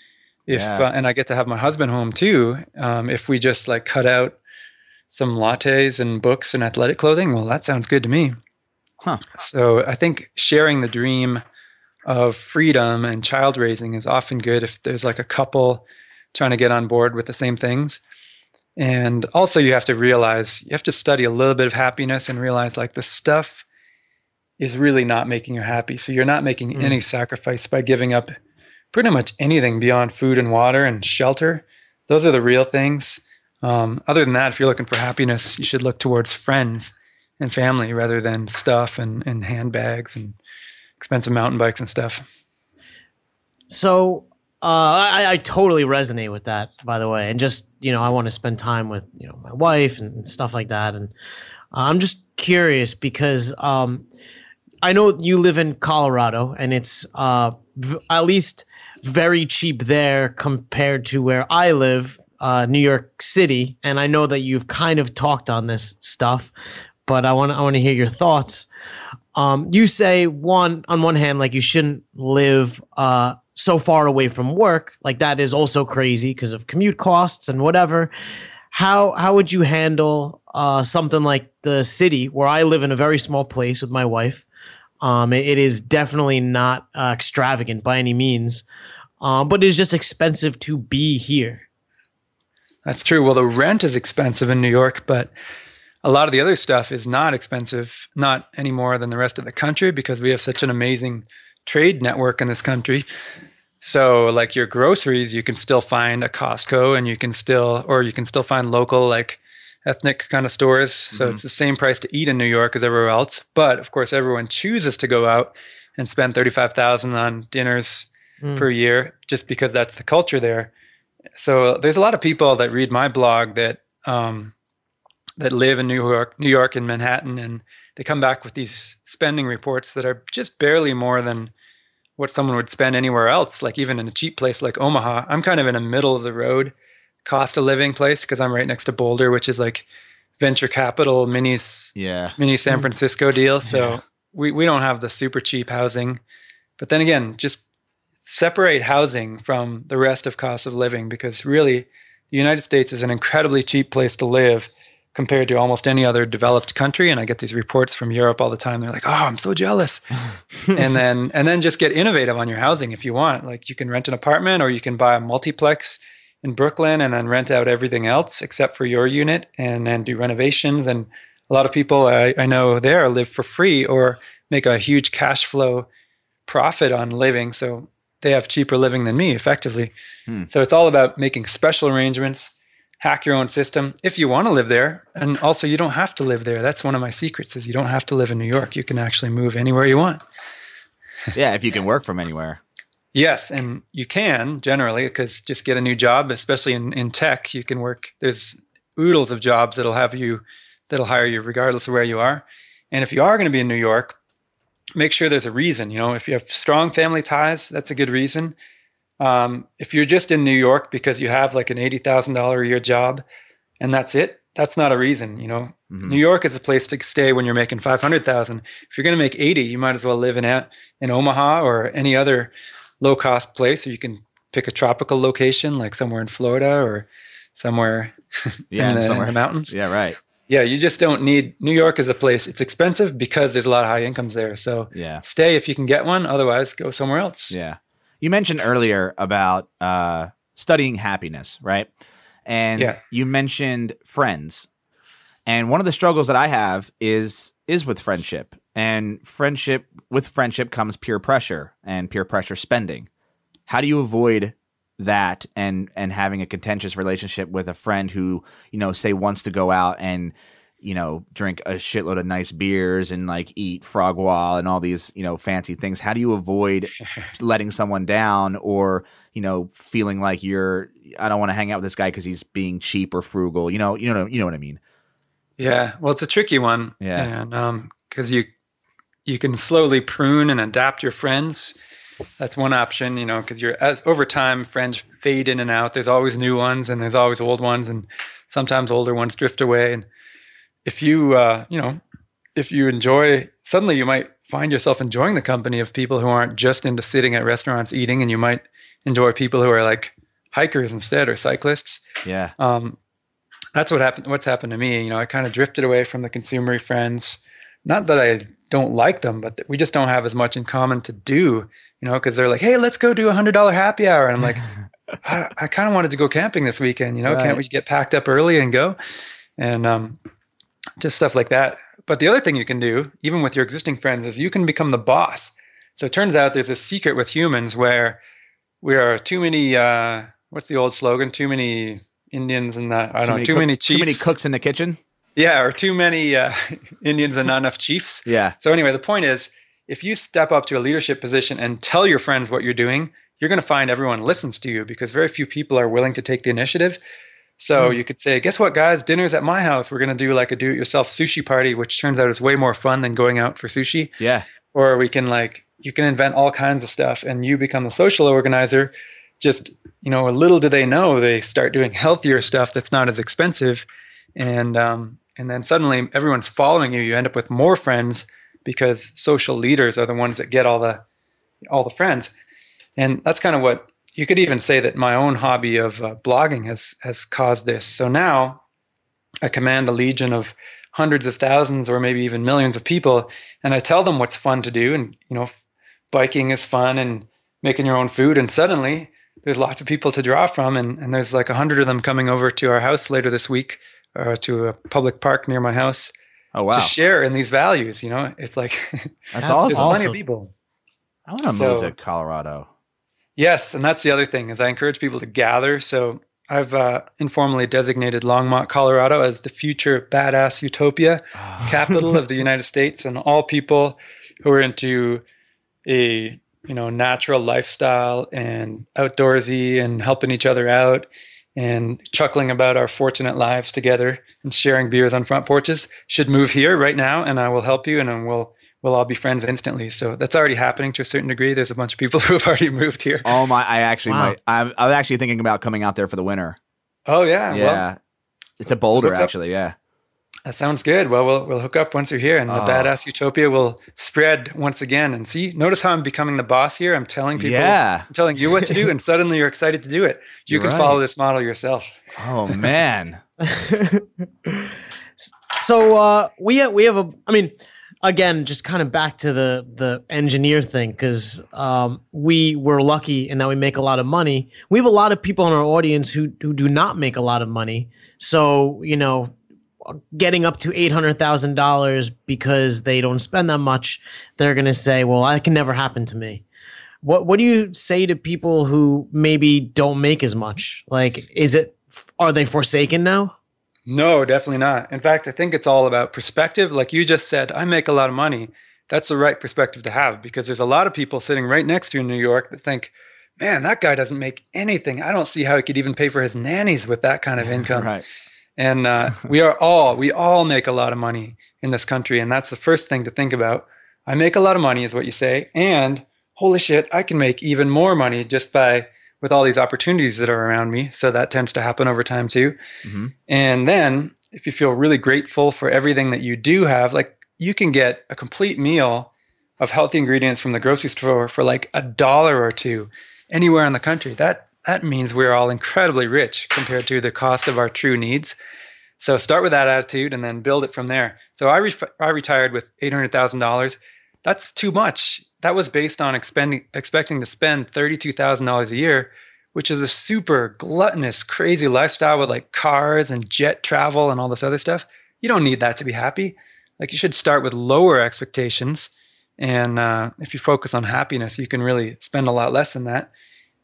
if yeah. uh, and I get to have my husband home too. Um, if we just like cut out some lattes and books and athletic clothing, well, that sounds good to me. Huh. So I think sharing the dream of freedom and child raising is often good if there's like a couple trying to get on board with the same things. And also, you have to realize you have to study a little bit of happiness and realize like the stuff is really not making you happy. So you're not making mm. any sacrifice by giving up pretty much anything beyond food and water and shelter. Those are the real things. Um, other than that, if you're looking for happiness, you should look towards friends and family rather than stuff and, and handbags and expensive mountain bikes and stuff. So uh, I, I, totally resonate with that, by the way. And just, you know, I want to spend time with, you know, my wife and, and stuff like that. And uh, I'm just curious because um, I know you live in Colorado and it's uh, v- at least very cheap there compared to where I live, uh, New York City. And I know that you've kind of talked on this stuff, but I want I want to hear your thoughts. Um, you say one on one hand, like you shouldn't live uh, so far away from work. Like that is also crazy because of commute costs and whatever. How how would you handle uh, something like the city where I live in a very small place with my wife? Um, it, it is definitely not uh, extravagant by any means, um, but it is just expensive to be here. That's true. Well, the rent is expensive in New York, but a lot of the other stuff is not expensive, not any more than the rest of the country because we have such an amazing trade network in this country. So, like your groceries, you can still find a Costco and you can still, or you can still find local, like ethnic kind of stores. So mm-hmm. it's the same price to eat in New York as everywhere else. But of course, everyone chooses to go out and spend thirty five thousand on dinners mm. per year just because that's the culture there. So there's a lot of people that read my blog that um, that live in New York, New York and Manhattan, and they come back with these spending reports that are just barely more than what someone would spend anywhere else. Like even in a cheap place like Omaha, I'm kind of in a middle of the road cost of living place because I'm right next to Boulder, which is like venture capital mini yeah. mini San mm-hmm. Francisco deal. So yeah. we we don't have the super cheap housing, but then again, just separate housing from the rest of cost of living because really the United States is an incredibly cheap place to live compared to almost any other developed country. And I get these reports from Europe all the time. They're like oh I'm so jealous. *laughs* And then and then just get innovative on your housing if you want. Like you can rent an apartment or you can buy a multiplex in Brooklyn and then rent out everything else except for your unit and then do renovations. And a lot of people I, I know there live for free or make a huge cash flow profit on living. So they have cheaper living than me effectively. Hmm. So it's all about making special arrangements, hack your own system if you want to live there. And also you don't have to live there. That's one of my secrets is you don't have to live in New York. You can actually move anywhere you want. yeah, if you can work from anywhere. Yes, and you can generally because just get a new job, especially in, in tech. You can work. There's oodles of jobs that'll have you that'll hire you regardless of where you are. And if you are going to be in New York, make sure there's a reason. You know, if you have strong family ties, that's a good reason. Um, if you're just in New York because you have like an eighty thousand dollar a year job, and that's it, that's not a reason, you know. Mhm. New York is a place to stay when you're making 500,000. If you're going to make 80, you might as well live in a- in Omaha or any other low cost place or you can pick a tropical location like somewhere in Florida or somewhere *laughs* Yeah, in, the, in the mountains. Yeah, right. Yeah, you just don't need New York is a place. It's expensive because there's a lot of high incomes there. So Yeah. stay if you can get one. Otherwise, go somewhere else. Yeah. You mentioned earlier about uh, studying happiness, right? And Yeah. you mentioned friends. And one of the struggles that I have is is with friendship. And friendship with friendship comes peer pressure and peer pressure spending. How do you avoid that and and having a contentious relationship with a friend who, you know, say wants to go out and you know, drink a shitload of nice beers and like eat frog wall and all these, you know, fancy things. How do you avoid *laughs* letting someone down or, you know, feeling like you're I don't want to hang out with this guy because he's being cheap or frugal. You know, you know, you know what I mean. Yeah, well, it's a tricky one. Yeah. and um, because you you can slowly prune and adapt your friends. That's one option, you know, because you're as over time friends fade in and out. There's always new ones and there's always old ones, and sometimes older ones drift away. And if you uh, you know, if you enjoy, suddenly you might find yourself enjoying the company of people who aren't just into sitting at restaurants eating, and you might enjoy people who are like hikers instead or cyclists Yeah. um, that's what happened. What's happened to me? You know, I kind of drifted away from the consumery friends. Not that I don't like them, but that we just don't have as much in common to do. You know, because they're like, "Hey, let's go do a hundred dollar happy hour," and I'm like, *laughs* I, I kind of wanted to go camping this weekend. You know, Right. can't we get packed up early and go? And um, just stuff like that. But the other thing you can do, even with your existing friends, is you can become the boss. So it turns out there's a secret with humans where we are too many. Uh, what's the old slogan? Too many Indians and the, I don't know, too cook- many chiefs. Too many cooks in the kitchen. Yeah, or too many uh, *laughs* Indians and not enough chiefs. Yeah. So anyway, the point is, if you step up to a leadership position and tell your friends what you're doing, you're going to find everyone listens to you because very few people are willing to take the initiative. So you could say, guess what, guys? Dinner's at my house. We're going to do like a do-it-yourself sushi party, which turns out is way more fun than going out for sushi. Yeah. Or we can like, you can invent all kinds of stuff, and you become the social organizer. Just you know, little do they know, they start doing healthier stuff that's not as expensive, and um, and then suddenly everyone's following you. You end up with more friends because social leaders are the ones that get all the all the friends, and that's kind of what you could even say that my own hobby of uh, blogging has has caused this. So now I command a legion of hundreds of thousands or maybe even millions of people, and I tell them what's fun to do, and you know, biking is fun and making your own food, and suddenly there's lots of people to draw from, and, and there's like a hundred of them coming over to our house later this week, or to a public park near my house Oh wow. to share in these values. You know, it's like That's *laughs* awesome. there's plenty of people. I want to move So- to Colorado. Yes, and that's the other thing is I encourage people to gather. So I've uh, informally designated Longmont, Colorado, as the future badass utopia capital of the *laughs* United States, and all people who are into a you know natural lifestyle and outdoorsy and helping each other out and chuckling about our fortunate lives together and sharing beers on front porches should move here right now, and I will help you, and then we'll we'll all be friends instantly. So that's already happening to a certain degree. There's a bunch of people *laughs* who have already moved here. Oh my! I actually Wow. might. I'm. I was actually thinking about coming out there for the winter. Oh yeah, Yeah. well it's a Boulder, hook up. actually. Yeah. That sounds good. Well, we'll we'll hook up once you're here, and the Oh. badass utopia will spread once again. And see, notice how I'm becoming the boss here. I'm telling people, Yeah. I'm telling you what to do, and *laughs* suddenly you're excited to do it. You You're can follow this model yourself. Oh man. *laughs* so uh, we have, we have a. I mean, again, just kind of back to the the engineer thing because um, we were lucky in that we make a lot of money. We have a lot of people in our audience who who do not make a lot of money. So you know, getting up to eight hundred thousand dollars because they don't spend that much, they're gonna say, "Well, that can never happen to me." What What do you say to people who maybe don't make as much? Like, is it are they forsaken now? No, definitely not. In fact, I think it's all about perspective. Like you just said, I make a lot of money. That's the right perspective to have because there's a lot of people sitting right next to you in New York that think, man, that guy doesn't make anything. I don't see how he could even pay for his nannies with that kind of *laughs* income. right. And uh, *laughs* we are all, we all make a lot of money in this country. And that's the first thing to think about. I make a lot of money, is what you say. And holy shit, I can make even more money just by with all these opportunities that are around me. So that tends to happen over time too. hmm And then if you feel really grateful for everything that you do have, like you can get a complete meal of healthy ingredients from the grocery store for like a dollar or two anywhere in the country. That that means we're all incredibly rich compared to the cost of our true needs. So start with that attitude and then build it from there. So I, re- I retired with $800,000. That's too much. That was based on expending, expecting to spend $32,000 a year, which is a super gluttonous, crazy lifestyle with like cars and jet travel and all this other stuff. You don't need that to be happy. Like you should start with lower expectations. And uh, if you focus on happiness, you can really spend a lot less than that.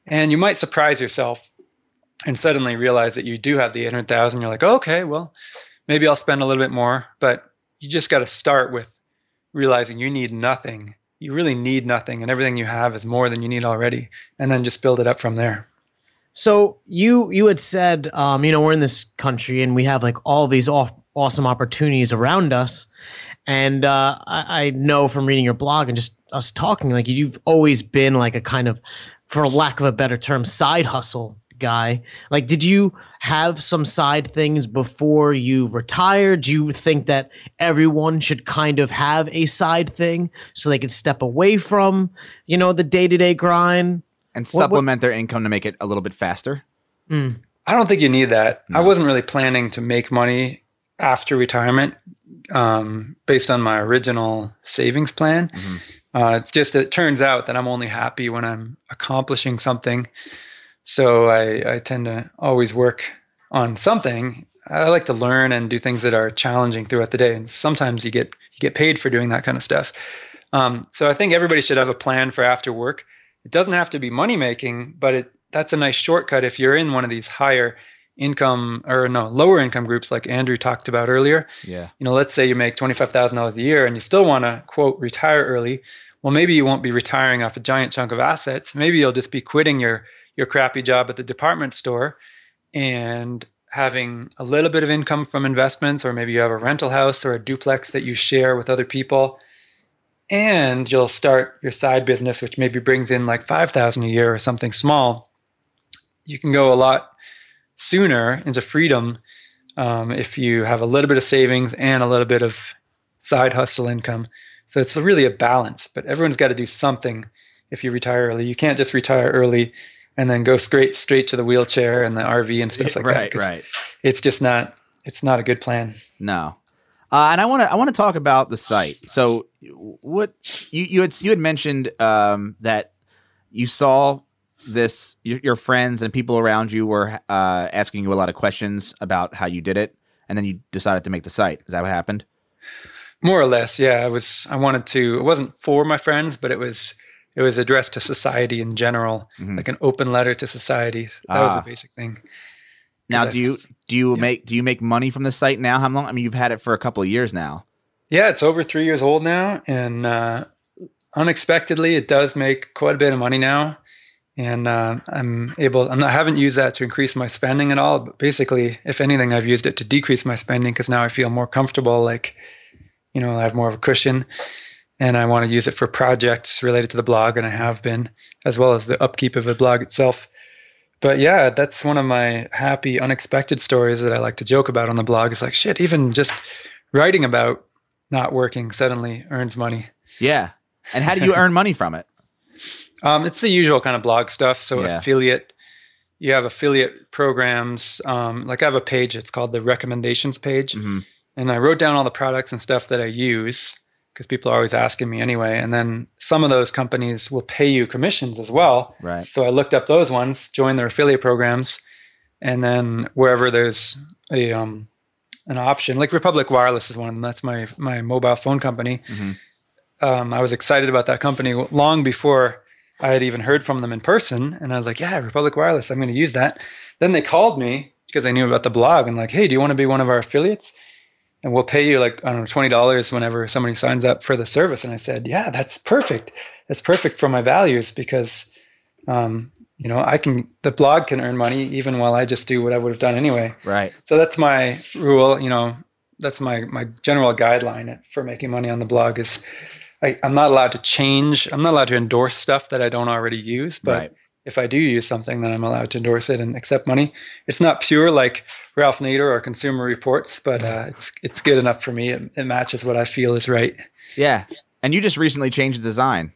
And you might surprise yourself and suddenly realize that you do have the 800,000. You're like, okay, well, maybe I'll spend a little bit more. But you just got to start with realizing you need nothing. You really need nothing, and everything you have is more than you need already. And then just build it up from there. So you you had said, um, you know, we're in this country and we have like all these off, awesome opportunities around us, and uh, I, I know from reading your blog and just us talking, like you've always been like a kind of for lack of a better term, side hustle guy. Like, did you have some side things before you retired? Do you think that everyone should kind of have a side thing so they could step away from, you know, the day to day grind and supplement what, what? their income to make it a little bit faster? Mm. I don't think you need that. No. I wasn't really planning to make money after retirement um, based on my original savings plan. Mm-hmm. Uh, it's just it turns out that I'm only happy when I'm accomplishing something. So I, I tend to always work on something. I like to learn and do things that are challenging throughout the day, and sometimes you get you get paid for doing that kind of stuff. Um, so I think everybody should have a plan for after work. It doesn't have to be money making, but it that's a nice shortcut if you're in one of these higher income or no lower income groups like Andrew talked about earlier. Yeah. You know, let's say you make twenty five thousand dollars a year and you still want to quote retire early. Well, maybe you won't be retiring off a giant chunk of assets. Maybe you'll just be quitting your your crappy job at the department store and having a little bit of income from investments, or maybe you have a rental house or a duplex that you share with other people. And you'll start your side business, which maybe brings in like 5,000 a year or something small. You can go a lot sooner into freedom um, if you have a little bit of savings and a little bit of side hustle income. So it's really a balance, but everyone's got to do something if you retire early. You can't just retire early and then go straight straight to the wheelchair and the RV and stuff like right, that. Right, right. It's just not it's not a good plan. No. Uh, and I want to I want to talk about the site. So what you you had you had mentioned um, that you saw this your, your, friends and people around you were uh, asking you a lot of questions about how you did it, and then you decided to make the site. Is that what happened? More or less, yeah. I was I wanted to. It wasn't for my friends, but it was it was addressed to society in general, mm-hmm. like an open letter to society. That ah. was the basic thing. Now, do you do you yeah. make do you make money from the site now? How long? I mean, you've had it for a couple of years now. Yeah, it's over three years old now, and uh, unexpectedly, it does make quite a bit of money now. And uh, I'm able. I'm not, I haven't used that to increase my spending at all. But basically, if anything, I've used it to decrease my spending because now I feel more comfortable. Like, you know, I have more of a cushion and I want to use it for projects related to the blog, and I have been, as well as the upkeep of the blog itself. But yeah, that's one of my happy, unexpected stories that I like to joke about on the blog. It's like, shit, even just writing about not working suddenly earns money. Yeah. And how do you earn money from it? Um, it's the usual kind of blog stuff. So yeah. affiliate, you have affiliate programs. Um, like I have a page, it's called the recommendations page. Mm-hmm. And I wrote down all the products and stuff that I use because people are always asking me anyway. And then some of those companies will pay you commissions as well. Right. So I looked up those ones, joined their affiliate programs, and then wherever there's a um, an option, like Republic Wireless is one. That's my my mobile phone company. Mm-hmm. Um, I was excited about that company long before I had even heard from them in person, and I was like, "Yeah, Republic Wireless, I'm going to use that." Then they called me because they knew about the blog and like, "Hey, do you want to be one of our affiliates?" and we'll pay you like I don't know twenty dollars whenever somebody signs up for the service. And I said, yeah, that's perfect. That's perfect for my values because, um, you know, I can the blog can earn money even while I just do what I would have done anyway. Right. So that's my rule. You know, that's my my general guideline for making money on the blog is I, am not allowed to change. I'm not allowed to endorse stuff that I don't already use. But right. if I do use something, then I'm allowed to endorse it and accept money. It's not pure like Ralph Nader or Consumer Reports, but uh, it's it's good enough for me. It, it, matches what I feel is right. Yeah, and you just recently changed the design.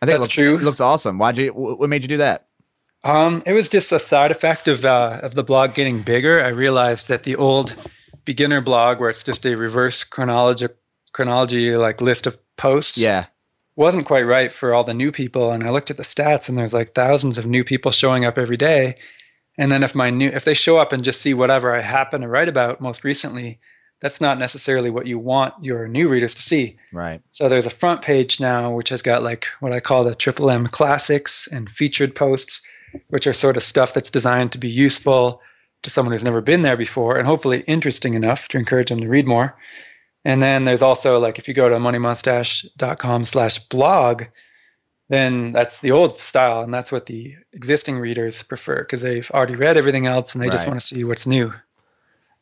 I think That's it looks, true. It looks awesome. Why'd you? What made you do that? Um, it was just a side effect of uh, of the blog getting bigger. I realized that the old beginner blog, where it's just a reverse chronology chronology like list of posts, yeah, wasn't quite right for all the new people. And I looked at the stats, and there's like thousands of new people showing up every day. And then if my new if they show up and just see whatever I happen to write about most recently, that's not necessarily what you want your new readers to see. Right. So there's a front page now which has got like what I call the triple M classics and featured posts, which are sort of stuff that's designed to be useful to someone who's never been there before and hopefully interesting enough to encourage them to read more. And then there's also like if you go to moneymustache.com slash blog, then that's the old style. And that's what the existing readers prefer because they've already read everything else and they right. just want to see what's new.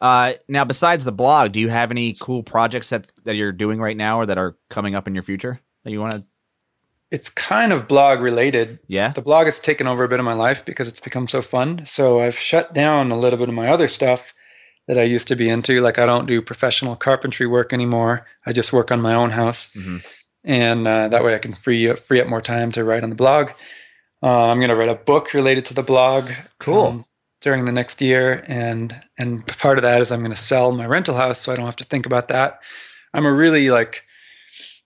Uh, now, besides the blog, do you have any cool projects that, that you're doing right now or that are coming up in your future that you want to? It's kind of blog related. Yeah. The blog has taken over a bit of my life because it's become so fun. So I've shut down a little bit of my other stuff that I used to be into. Like I don't do professional carpentry work anymore. I just work on my own house, mm-hmm. and uh, that way I can free up free up more time to write on the blog. Uh, I'm going to write a book related to the blog. Cool. Um, during the next year, and and part of that is I'm going to sell my rental house, so I don't have to think about that. I'm a really like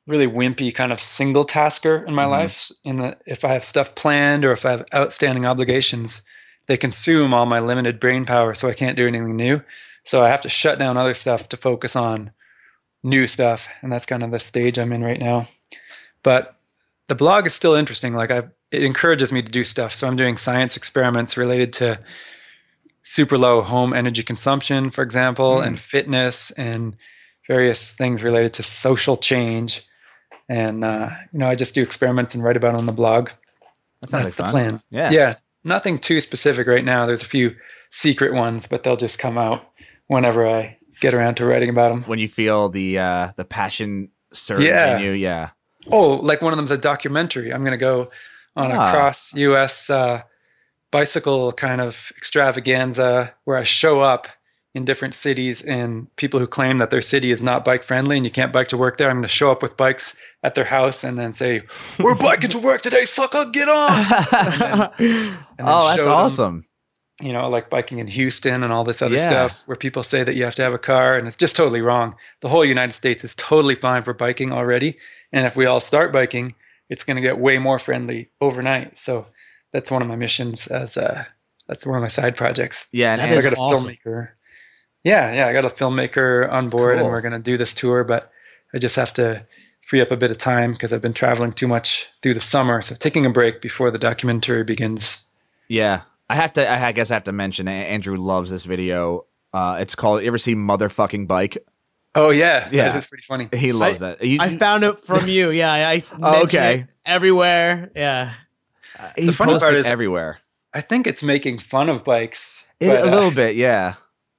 really wimpy kind of single tasker in my mm-hmm. life. In the if I have stuff planned or if I have outstanding obligations, they consume all my limited brain power, so I can't do anything new. So I have to shut down other stuff to focus on new stuff, and that's kind of the stage I'm in right now. But the blog is still interesting. Like I, it encourages me to do stuff. So I'm doing science experiments related to super low home energy consumption, for example, mm. and fitness and various things related to social change. And uh, you know, I just do experiments and write about on the blog. That That's the fun. plan. Yeah. Yeah. Nothing too specific right now. There's a few secret ones, but they'll just come out whenever I get around to writing about them. When you feel the uh, the passion surge yeah. in you, yeah. Oh, like one of them's a documentary. I'm going to go on ah. a cross U.S. Uh, bicycle kind of extravaganza where I show up in different cities and people who claim that their city is not bike friendly and you can't bike to work there. I'm going to show up with bikes at their house and then say, "We're biking to work today, sucker, get on!" *laughs* and then, and then oh, that's awesome. You know, like biking in Houston and all this other yeah. stuff where people say that you have to have a car and it's just totally wrong. The whole United States is totally fine for biking already. And if we all start biking, it's going to get way more friendly overnight. So that's one of my missions as a, uh, that's one of my side projects. Yeah. And, I got a awesome. filmmaker. Yeah. Yeah. I got a filmmaker on board cool. and we're going to do this tour, but I just have to free up a bit of time because I've been traveling too much through the summer. So taking a break before the documentary begins. Yeah. I have to. I guess I have to mention. Andrew loves this video. Uh, it's called. You ever see motherfucking bike? Oh yeah, yeah, it's pretty funny. He loves I, that. You, I found it from you. Yeah, I. *laughs* oh, okay. everywhere. Yeah. Uh, the funny part is everywhere. I think it's making fun of bikes. It, but, a little uh, bit, yeah.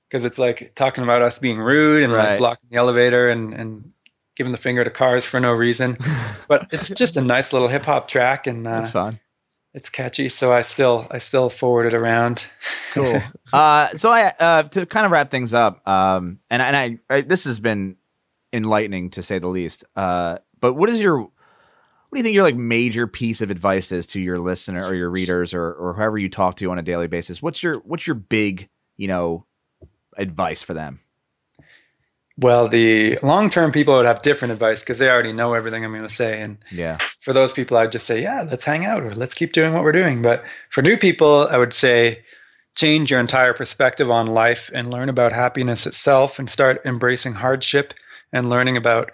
Because it's like talking about us being rude and right. like blocking the elevator and and giving the finger to cars for no reason. *laughs* but it's just a nice little hip hop track, and uh, it's fun it's catchy, so I still I still forward it around. cool. *laughs* Uh, so I uh, to kind of wrap things up, um, and and I, I, this has been enlightening to say the least. Uh, but what is your what do you think your like major piece of advice is to your listener or your readers or or whoever you talk to on a daily basis? What's your what's your big you know advice for them? Well, the long term people would have different advice because they already know everything I'm going to say. And yeah, for those people, I'd just say, yeah, let's hang out or let's keep doing what we're doing. But for new people, I would say change your entire perspective on life and learn about happiness itself and start embracing hardship and learning about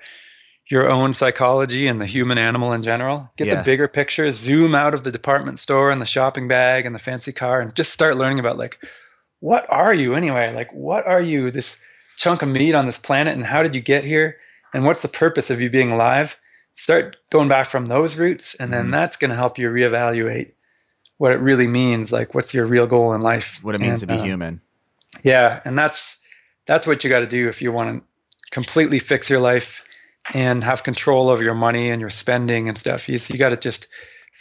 your own psychology and the human animal in general. Get yeah. the bigger picture, zoom out of the department store and the shopping bag and the fancy car and just start learning about like, what are you anyway? Like, what are you? This chunk of meat on this planet and how did you get here? And what's the purpose of you being alive? Start going back from those roots and then mm-hmm. that's going to help you reevaluate what it really means like what's your real goal in life? What it means and, to be uh, human. Yeah and that's that's what you got to do if you want to completely fix your life and have control over your money and your spending and stuff. You, you got to just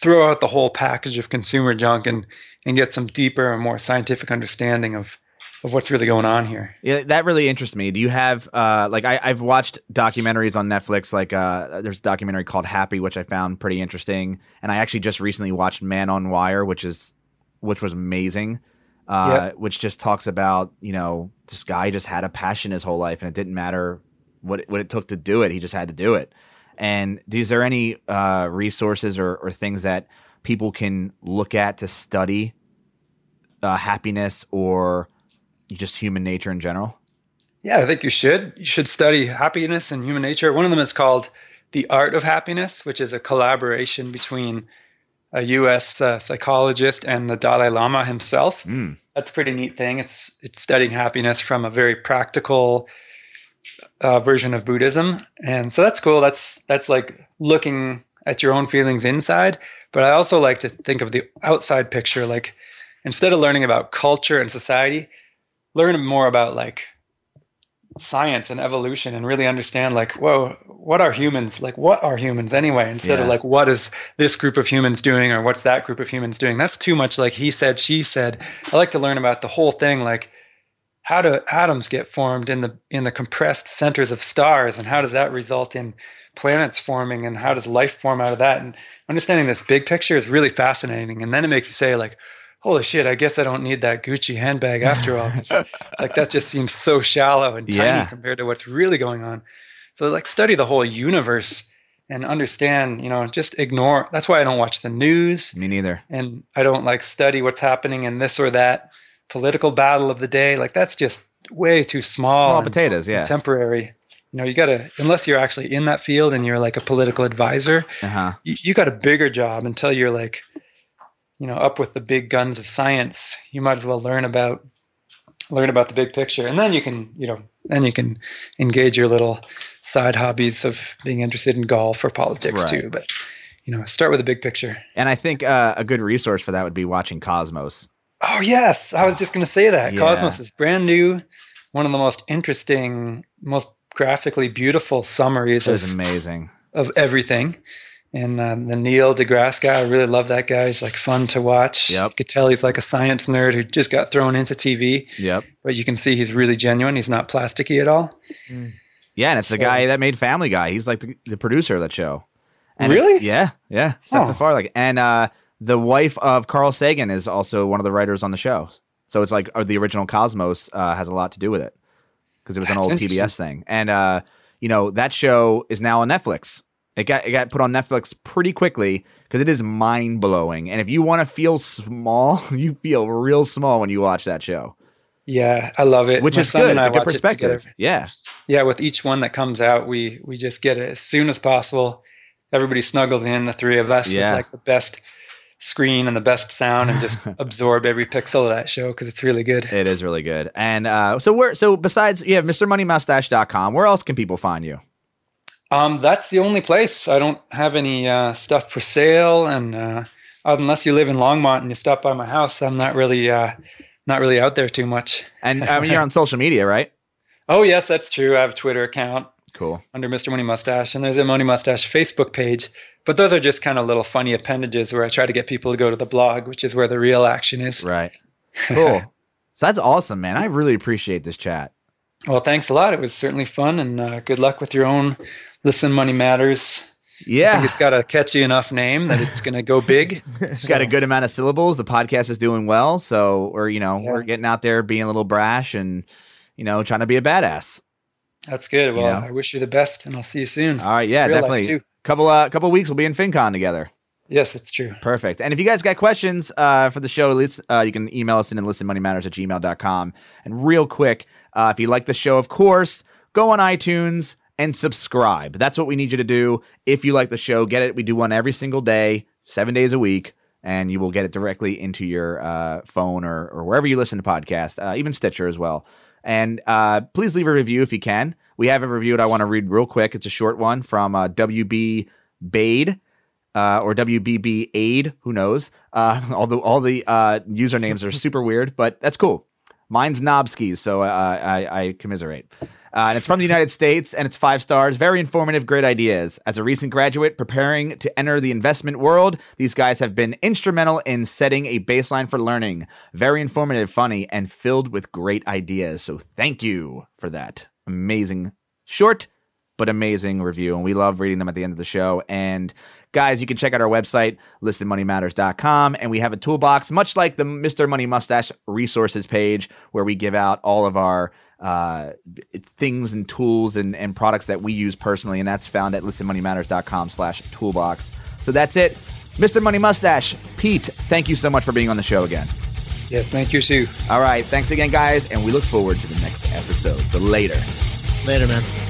throw out the whole package of consumer junk and and get some deeper and more scientific understanding of of what's really going on here. Yeah, that really interests me. Do you have uh like I, I've watched documentaries on Netflix, like uh there's a documentary called Happy, which I found pretty interesting. And I actually just recently watched Man on Wire, which is which was amazing. Uh Yep. which just talks about, you know, this guy just had a passion his whole life and it didn't matter what it, what it took to do it. He just had to do it. And is there any uh resources or, or things that people can look at to study uh, happiness or just human nature in general? Yeah, I think you should. You should study happiness and human nature. One of them is called The Art of Happiness, which is a collaboration between a US uh, psychologist and the Dalai Lama himself. Mm. That's a pretty neat thing. It's it's studying happiness from a very practical uh, version of Buddhism, and so that's cool. That's that's like looking at your own feelings inside. But I also like to think of the outside picture. Like instead of learning about culture and society, learn more about like science and evolution, and really understand like, whoa, what are humans? Like, what are humans anyway? Instead of like, what is this group of humans doing, or what's that group of humans doing? That's too much. Like he said, she said. I like to learn about the whole thing. Like how do atoms get formed in the in the compressed centers of stars and how does that result in planets forming and how does life form out of that and understanding this big picture is really fascinating and then it makes you say like holy shit i guess i don't need that gucci handbag after all. *laughs* like that just seems so shallow and tiny Yeah. compared to what's really going on so like study the whole universe and understand you know just ignore that's why i don't watch the news Me neither. and I don't like study what's happening in this or that political battle of the day. Like that's just way too small. Small potatoes, yeah. temporary. You know, you got to unless you're actually in that field and you're like a political advisor, Uh huh. you, you got a bigger job until you're like, you know, up with the big guns of science. You might as well learn about learn about the big picture, and then you can, you know, then you can engage your little side hobbies of being interested in golf or politics Right. too. But you know, start with the big picture. And I think uh, a good resource for that would be watching Cosmos. Oh yes, I was just going to say that. Yeah. Cosmos is brand new, one of the most interesting, most graphically beautiful summaries It was of, amazing. of everything. And uh, the Neil deGrasse guy, I really love that guy. He's like fun to watch. Yep. You could tell he's like a science nerd who just got thrown into TV, Yep. but you can see he's really genuine. He's not plasticky at all. Yeah, and it's the guy that made Family Guy. He's like the, the producer of that show. And Really? Yeah, yeah. Step Huh. the far like, and uh, the wife of Carl Sagan is also one of the writers on the show. So it's like uh, the original Cosmos uh, has a lot to do with it because it was an old PBS thing. And uh, you know that show is now on Netflix. It got it got put on Netflix pretty quickly because it is mind blowing. And if you want to feel small, *laughs* you feel real small when you watch that show, Yeah, I love it. which My is good. It's I a good watch it together. perspective. Yeah, yeah with each one that comes out we we just get it as soon as possible everybody snuggles in the three of us Yeah. with like the best screen and the best sound and just *laughs* absorb every pixel of that show because it's really good It is really good. And uh, so where so besides yeah, MrMoneyMustache.com, where else can people find you? Um that's the only place i don't have any uh stuff for sale and uh unless you live in longmont and you stop by my house i'm not really uh not really out there too much And I mean *laughs* you're on social media, right? oh yes that's true i have a twitter account Cool. under Mr. Money Mustache, and there's a Money Mustache Facebook page. But those are just kind of little funny appendages where I try to get people to go to the blog, which is where the real action is. Right. *laughs* Cool. so that's awesome, man. I really appreciate this chat. Well, thanks a lot. It was certainly fun, and uh, good luck with your own Listen Money Matters. I Yeah. think it's got a catchy enough name that it's going to go big. *laughs* It's got a good amount of syllables. The podcast is doing well. So we're, you know, Yeah. we're getting out there being a little brash and, you know, trying to be a badass. That's good. Well, Yeah. I wish you the best, and I'll see you soon. All right. Yeah, Real definitely. Couple uh couple weeks we'll be in FinCon together. Yes, it's true. Perfect. And if you guys got questions uh, for the show, at least uh, you can email us in and listenmoneymatters at gmail.com. And real quick, uh, if you like the show, of course, go on iTunes and subscribe. That's what we need you to do. If you like the show, get it. We do one every single day, seven days a week, and you will get it directly into your uh, phone or, or wherever you listen to podcasts, uh, even Stitcher as well. And uh, please leave a review if you can. We have a review that I want to read real quick. It's a short one from uh, WB Bade uh, or WBB Aid, who knows? Uh, although all the uh, usernames are super weird, but that's cool. Mine's Knobskis, so uh, I, I commiserate. Uh, and it's from the United States and it's five stars. Very informative, great ideas. As a recent graduate preparing to enter the investment world, these guys have been instrumental in setting a baseline for learning. Very informative, funny, and filled with great ideas. So thank you for that. Amazing, short, but amazing review. And we love reading them at the end of the show. And guys, you can check out our website, listenmoneymatters.com. And we have a toolbox, much like the Mr. Money Mustache resources page, where we give out all of our uh, things and tools and, and products that we use personally, and that's found at listenmoneymatters.com slash toolbox. So that's it. Mr. Money Mustache, Pete, thank you so much for being on the show again. Yes, thank you, Sue. All right, thanks again, guys, and we look forward to the next episode. So later. Later, man.